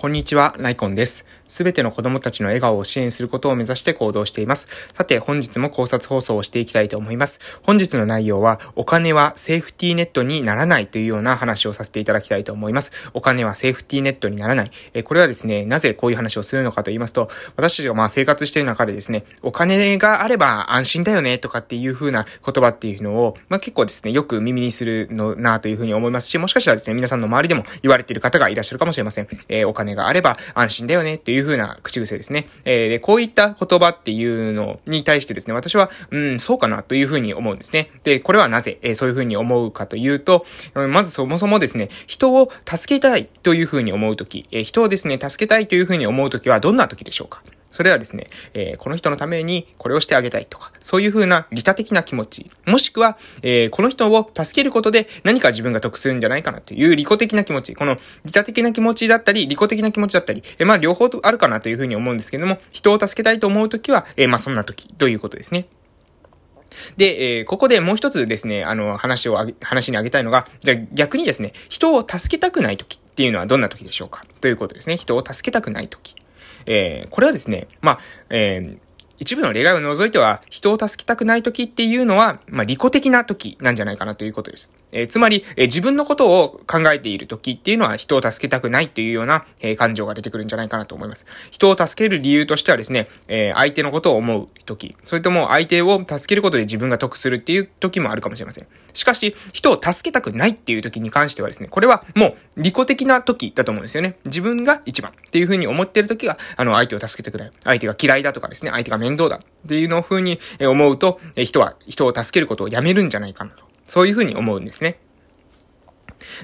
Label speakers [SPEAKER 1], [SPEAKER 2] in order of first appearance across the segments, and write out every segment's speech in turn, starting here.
[SPEAKER 1] こんにちは、ライコンです。すべての子供たちの笑顔を支援することを目指して行動しています。さて、本日も考察放送をしていきたいと思います。本日の内容は、お金はセーフティーネットにならないというような話をさせていただきたいと思います。お金はセーフティーネットにならない。えこれはですね、なぜこういう話をするのかと言いますと、私たちがまあ生活している中でですね、お金があれば安心だよねとかっていう風な言葉っていうのを、まあ結構ですね、よく耳にするのなというふうに思いますし、もしかしたらですね、皆さんの周りでも言われている方がいらっしゃるかもしれません。えー、お金金があれば安心だよねっていう風な口癖ですね。えー、で、こういった言葉っていうのに対してですね、私は、うん、そうかなという風に思うんですね。で、これはなぜ、えー、そういう風に思うかというと、まずそもそもですね、人を助けたいという風に思うとき、えー、人をですね、助けたいという風に思うときはどんなときでしょうか？それはですね、えー、この人のためにこれをしてあげたいとか、そういう風な利他的な気持ち、もしくは、えー、この人を助けることで何か自分が得するんじゃないかなという利己的な気持ち、この利他的な気持ちだったり、利己的な気持ちだったり、えー、まあ両方あるかなという風に思うんですけども、人を助けたいと思うときは、えー、まあそんなときということですね。で、えー、ここでもう一つですね、あの、話をあげ、話にあげたいのが、じゃあ逆にですね、人を助けたくないときっていうのはどんなときでしょうか？ということですね。人を助けたくないとき。えー、これはですね、まあ、えー、一部の例外を除いては、人を助けたくない時っていうのは、まあ、利己的な時なんじゃないかなということです。えー、つまり、えー、自分のことを考えている時っていうのは、人を助けたくないっていうような、えー、感情が出てくるんじゃないかなと思います。人を助ける理由としてはですね、え相手のことを思う時、それとも相手を助けることで自分が得するっていう時もあるかもしれません。しかし、人を助けたくないっていう時に関してはですね、これはもう利己的な時だと思うんですよね。自分が一番っていう風に思ってる時が、あの、相手を助けてくれる。相手が嫌いだとかですね、相手が面倒だっていうのを風に思うと、人は人を助けることをやめるんじゃないかなと。そういう風に思うんですね。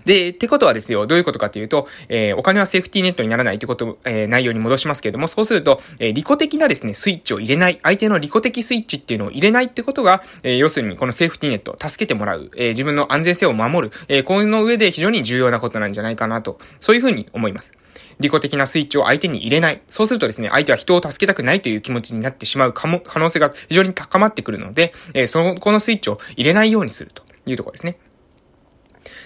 [SPEAKER 1] で、ってことはですよ、どういうことかというと、えー、お金はセーフティーネットにならないということ、えー、内容に戻しますけれども、そうすると、えー、利己的なですね、スイッチを入れない、相手の利己的スイッチっていうのを入れないってことが、えー、要するにこのセーフティーネット、助けてもらう、えー、自分の安全性を守る、えー、この上で非常に重要なことなんじゃないかなと、そういうふうに思います。利己的なスイッチを相手に入れない。そうするとですね、相手は人を助けたくないという気持ちになってしまうかも、可能性が非常に高まってくるので、えー、その、このスイッチを入れないようにするというところですね。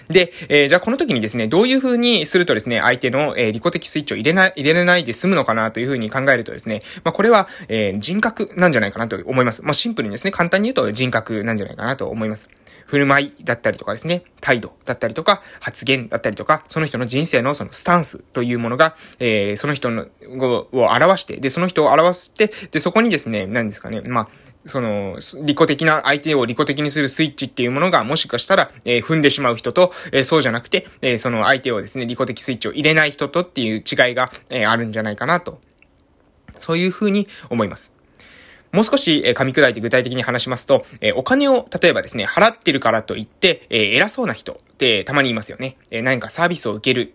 [SPEAKER 1] で、えー、じゃあこの時にですね、どういう風にするとですね、相手の、えー、利己的スイッチを入れない、入れれないで済むのかなという風に考えるとですね、まあこれは、えー、人格なんじゃないかなと思います。まあシンプルにですね、簡単に言うと人格なんじゃないかなと思います。振る舞いだったりとかですね、態度だったりとか、発言だったりとか、その人の人生のそのスタンスというものが、えー、その人の、を表して、で、その人を表して、で、そこにですね、何ですかね、まあ、その、利己的な、相手を利己的にするスイッチっていうものが、もしかしたら、えー、踏んでしまう人と、えー、そうじゃなくて、えー、その相手をですね、利己的スイッチを入れない人とっていう違いが、えあるんじゃないかなと。そういうふうに思います。もう少し、え噛み砕いて具体的に話しますと、えお金を、例えばですね、払ってるからといって、え偉そうな人ってたまにいますよね。え何かサービスを受ける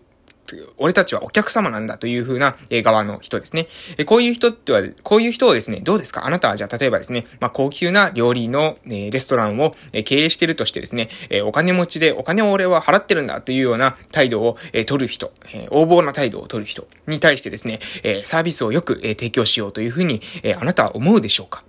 [SPEAKER 1] 俺たちはお客様なんだという風な、え側の人ですね。えこういう人っては、こういう人をですね、どうですか？あなたはじゃあ例えばですね、まあ、高級な料理の、えレストランを、え経営してるとしてですね、えお金持ちでお金を俺は払ってるんだというような態度を、え取る人、え横暴な態度を取る人に対してですね、えサービスをよく、え提供しようという風に、えあなたは思うでしょうか？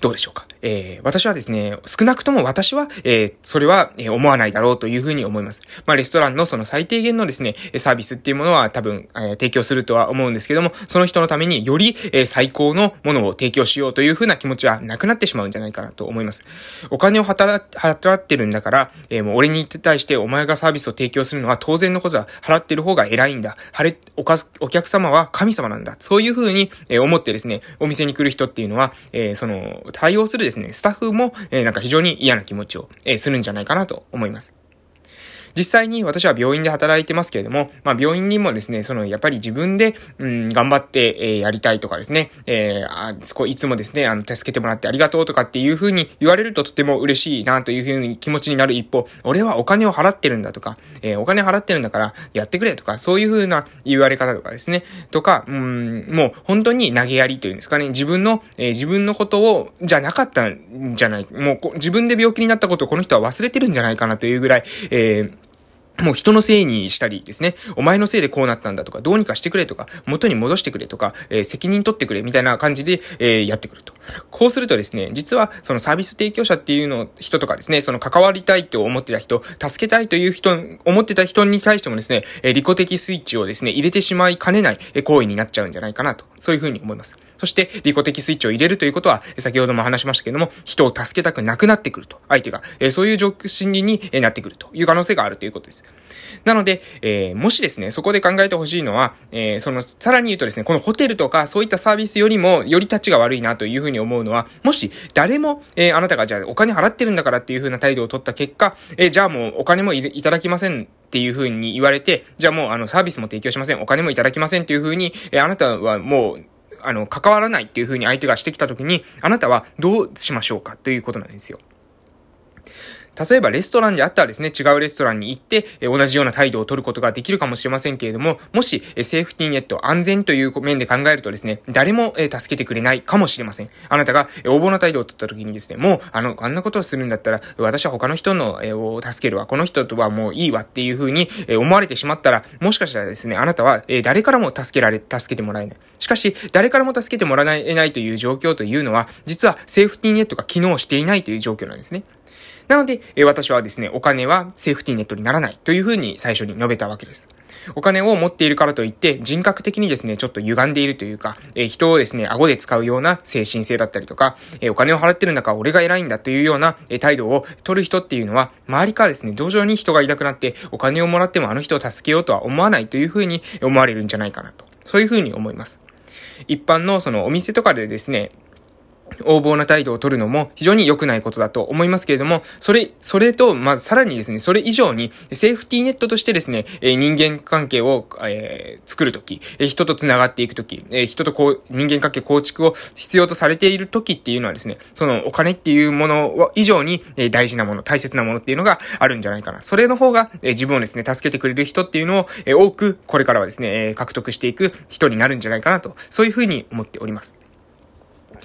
[SPEAKER 1] どうでしょうか？えー、私はですね、少なくとも私は、えー、それは、えー、思わないだろうというふうに思います。まあ、レストランのその最低限のですね、サービスっていうものは多分、えー、提供するとは思うんですけども、その人のためにより、えー、最高のものを提供しようというふうな気持ちはなくなってしまうんじゃないかなと思います。お金を働、払ってるんだから、えー、もう俺に対してお前がサービスを提供するのは当然のことだ。払ってる方が偉いんだ。晴れ、おか、お客様は神様なんだ。そういうふうに、えー、思ってですね、お店に来る人っていうのは、えー、その、対応するですね、スタッフも、え、なんか非常に嫌な気持ちを、え、するんじゃないかなと思います。実際に私は病院で働いてますけれども、まあ病院にもですね、そのやっぱり自分で、うん、頑張って、えー、やりたいとかですね、えー、あこいつもですね、あの、助けてもらってありがとうとかっていう風に言われるととても嬉しいなという風に気持ちになる一方、俺はお金を払ってるんだとか、えー、お金払ってるんだからやってくれとか、そういう風な言われ方とかですね、とか、うん、もう本当に投げやりというんですかね、自分の、えー、自分のことを、じゃなかったんじゃない、もう自分で病気になったことをこの人は忘れてるんじゃないかなというぐらい、えーもう人のせいにしたりですね、お前のせいでこうなったんだとか、どうにかしてくれとか、元に戻してくれとか、えー、責任取ってくれみたいな感じで、えー、やってくると。こうするとですね、実はそのサービス提供者っていうの、人とかですね、その関わりたいと思ってた人、助けたいという人、思ってた人に対してもですね、えー、利己的スイッチをですね、入れてしまいかねない、行為になっちゃうんじゃないかなと。そういうふうに思います。そして、利己的スイッチを入れるということは、先ほども話しましたけれども、人を助けたくなくなってくると。相手が、えそういう心理になってくるという可能性があるということです。なので、えー、もしですね、そこで考えてほしいのは、えー、その、さらに言うとですね、このホテルとかそういったサービスよりも、より立ちが悪いなというふうに思うのは、もし誰も、えー、あなたがじゃあお金払ってるんだからっていうふうな態度を取った結果、え、じゃあもうお金もいただきませんっていう風に言われて、じゃあもうあのサービスも提供しません、お金もいただきませんっていう風に、え、あなたはもう、あの、関わらないっていう風に相手がしてきた時に、あなたはどうしましょうかということなんですよ。例えばレストランであったらですね、違うレストランに行って、え同じような態度を取ることができるかもしれませんけれども、もし、えセーフティーネット、安全という面で考えるとですね、誰も、え助けてくれないかもしれません。あなたが、え横暴な態度を取った時にですね、もう、あの、あんなことをするんだったら、私は他の人の、えを助けるわ、この人とはもういいわっていう風に、え思われてしまったら、もしかしたらですね、あなたは、え誰からも助けられ、助けてもらえない。しかし、誰からも助けてもらえないという状況というのは、実はセーフティーネットが機能していないという状況なんですね。なので、え私はですね、お金はセーフティーネットにならないというふうに最初に述べたわけです。お金を持っているからといって人格的にですね、ちょっと歪んでいるというか、え人をですね、顎で使うような精神性だったりとか、えお金を払ってるんだから俺が偉いんだというような、え態度を取る人っていうのは、周りからですね、同情に人がいなくなって、お金をもらってもあの人を助けようとは思わないというふうに思われるんじゃないかなと。そういうふうに思います。一般のそのお店とかでですね、横暴な態度を取るのも非常に良くないことだと思いますけれども、それ、それと、まあ、さらにですね、それ以上に、セーフティーネットとしてですね、え、人間関係を、えー、作るとき、え、人と繋がっていくとき、え人とこう、人間関係構築を必要とされているときっていうのはですね、そのお金っていうもの以上に、え大事なもの、大切なものっていうのがあるんじゃないかな。それの方が、え自分をですね、助けてくれる人っていうのを、え多く、これからはですね、え獲得していく人になるんじゃないかなと、そういうふうに思っております。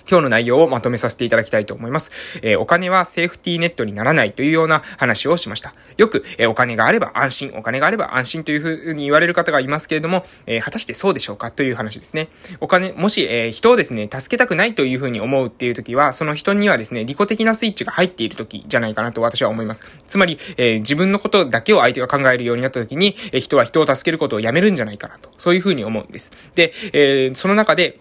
[SPEAKER 1] 今日の内容をまとめさせていただきたいと思います。えー、お金はセーフティーネットにならないというような話をしました。よく、えー、お金があれば安心、お金があれば安心というふうに言われる方がいますけれども、えー、果たしてそうでしょうかという話ですね。お金、もし、え人をですね、助けたくないというふうに思うっていう時は、その人にはですね、利己的なスイッチが入っている時じゃないかなと私は思います。つまり、え自分のことだけを相手が考えるようになった時に、え人は人を助けることをやめるんじゃないかなと。そういうふうに思うんです。で、えその中で、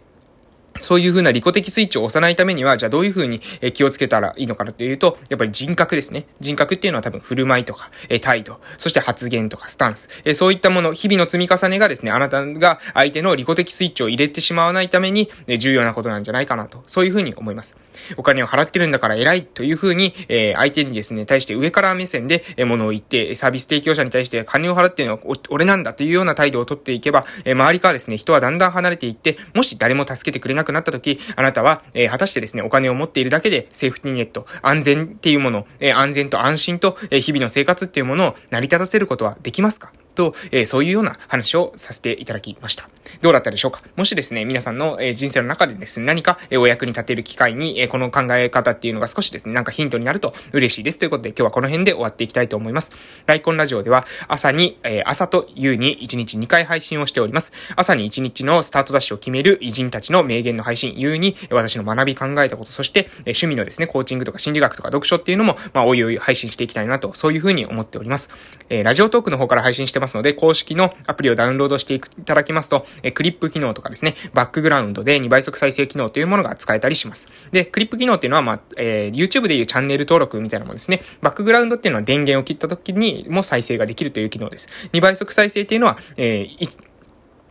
[SPEAKER 1] そういう風な利己的スイッチを押さないためには、じゃあどういう風に気をつけたらいいのかなというと、やっぱり人格ですね。人格っていうのは多分振る舞いとか、態度、そして発言とかスタンス、そういったもの、日々の積み重ねがですね、あなたが相手の利己的スイッチを入れてしまわないために、重要なことなんじゃないかなと、そういう風に思います。お金を払ってるんだから偉いという風に、相手にですね、対して上から目線で物を言って、サービス提供者に対して金を払ってるのは俺なんだというような態度をとっていけば、周りからですね、人はだんだん離れていって、もし誰も助けてくれなくなった時、あなたは、えー、果たしてですね、お金を持っているだけでセーフティーネット、安全っていうもの、えー、安全と安心と、えー、日々の生活っていうものを成り立たせることはできますか？と、えー、そういうような話をさせていただきました。どうだったでしょうか？もしですね、皆さんの、えー、人生の中でですね、何か、えー、お役に立てる機会に、えー、この考え方っていうのが少しですね、なんかヒントになると嬉しいです。ということで今日はこの辺で終わっていきたいと思います。ライコンラジオでは朝に、えー、朝と夕に1日2回配信をしております。朝に1日のスタートダッシュを決める偉人たちの名言の配信、夕に私の学び考えたこと、そして、えー、趣味のですね、コーチングとか心理学とか読書っていうのも、まあ、おいおい配信していきたいなと、そういうふうに思っております。えー、ラジオトークの方から配信してますので、公式のアプリをダウンロードしていただきますと、えクリップ機能とかですね、バックグラウンドで2倍速再生機能というものが使えたりします。で、クリップ機能っていうのは、まあ、えー、YouTube でいうチャンネル登録みたいなものですね。バックグラウンドっていうのは電源を切った時にも再生ができるという機能です。2倍速再生っていうのは、えー、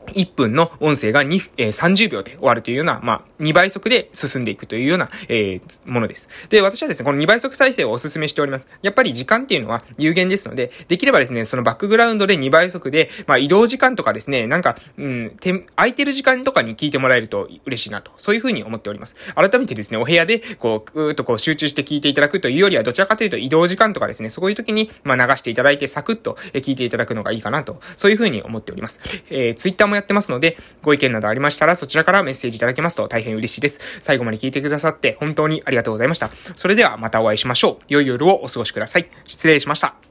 [SPEAKER 1] 1分の音声が2、えー、30秒で終わるというような、まあ、2倍速で進んでいくというような、えー、ものです。で、私はですね、この2倍速再生をお勧めしております。やっぱり時間っていうのは有限ですので、できればですね、そのバックグラウンドで2倍速で、まあ、移動時間とかですね、なんか、うん、て、空いてる時間とかに聞いてもらえると嬉しいなと、そういうふうに思っております。改めてですね、お部屋で、こう、ぐーっとこう集中して聞いていただくというよりは、どちらかというと移動時間とかですね、そういう時に、まあ、流していただいて、サクッと聞いていただくのがいいかなと、そういうふうに思っております。えー、ツイッターもやってますので、ご意見などありましたらそちらからメッセージいただけますと大変嬉しいです。最後まで聞いてくださって本当にありがとうございました。それではまたお会いしましょう。良い夜をお過ごしください。失礼しました。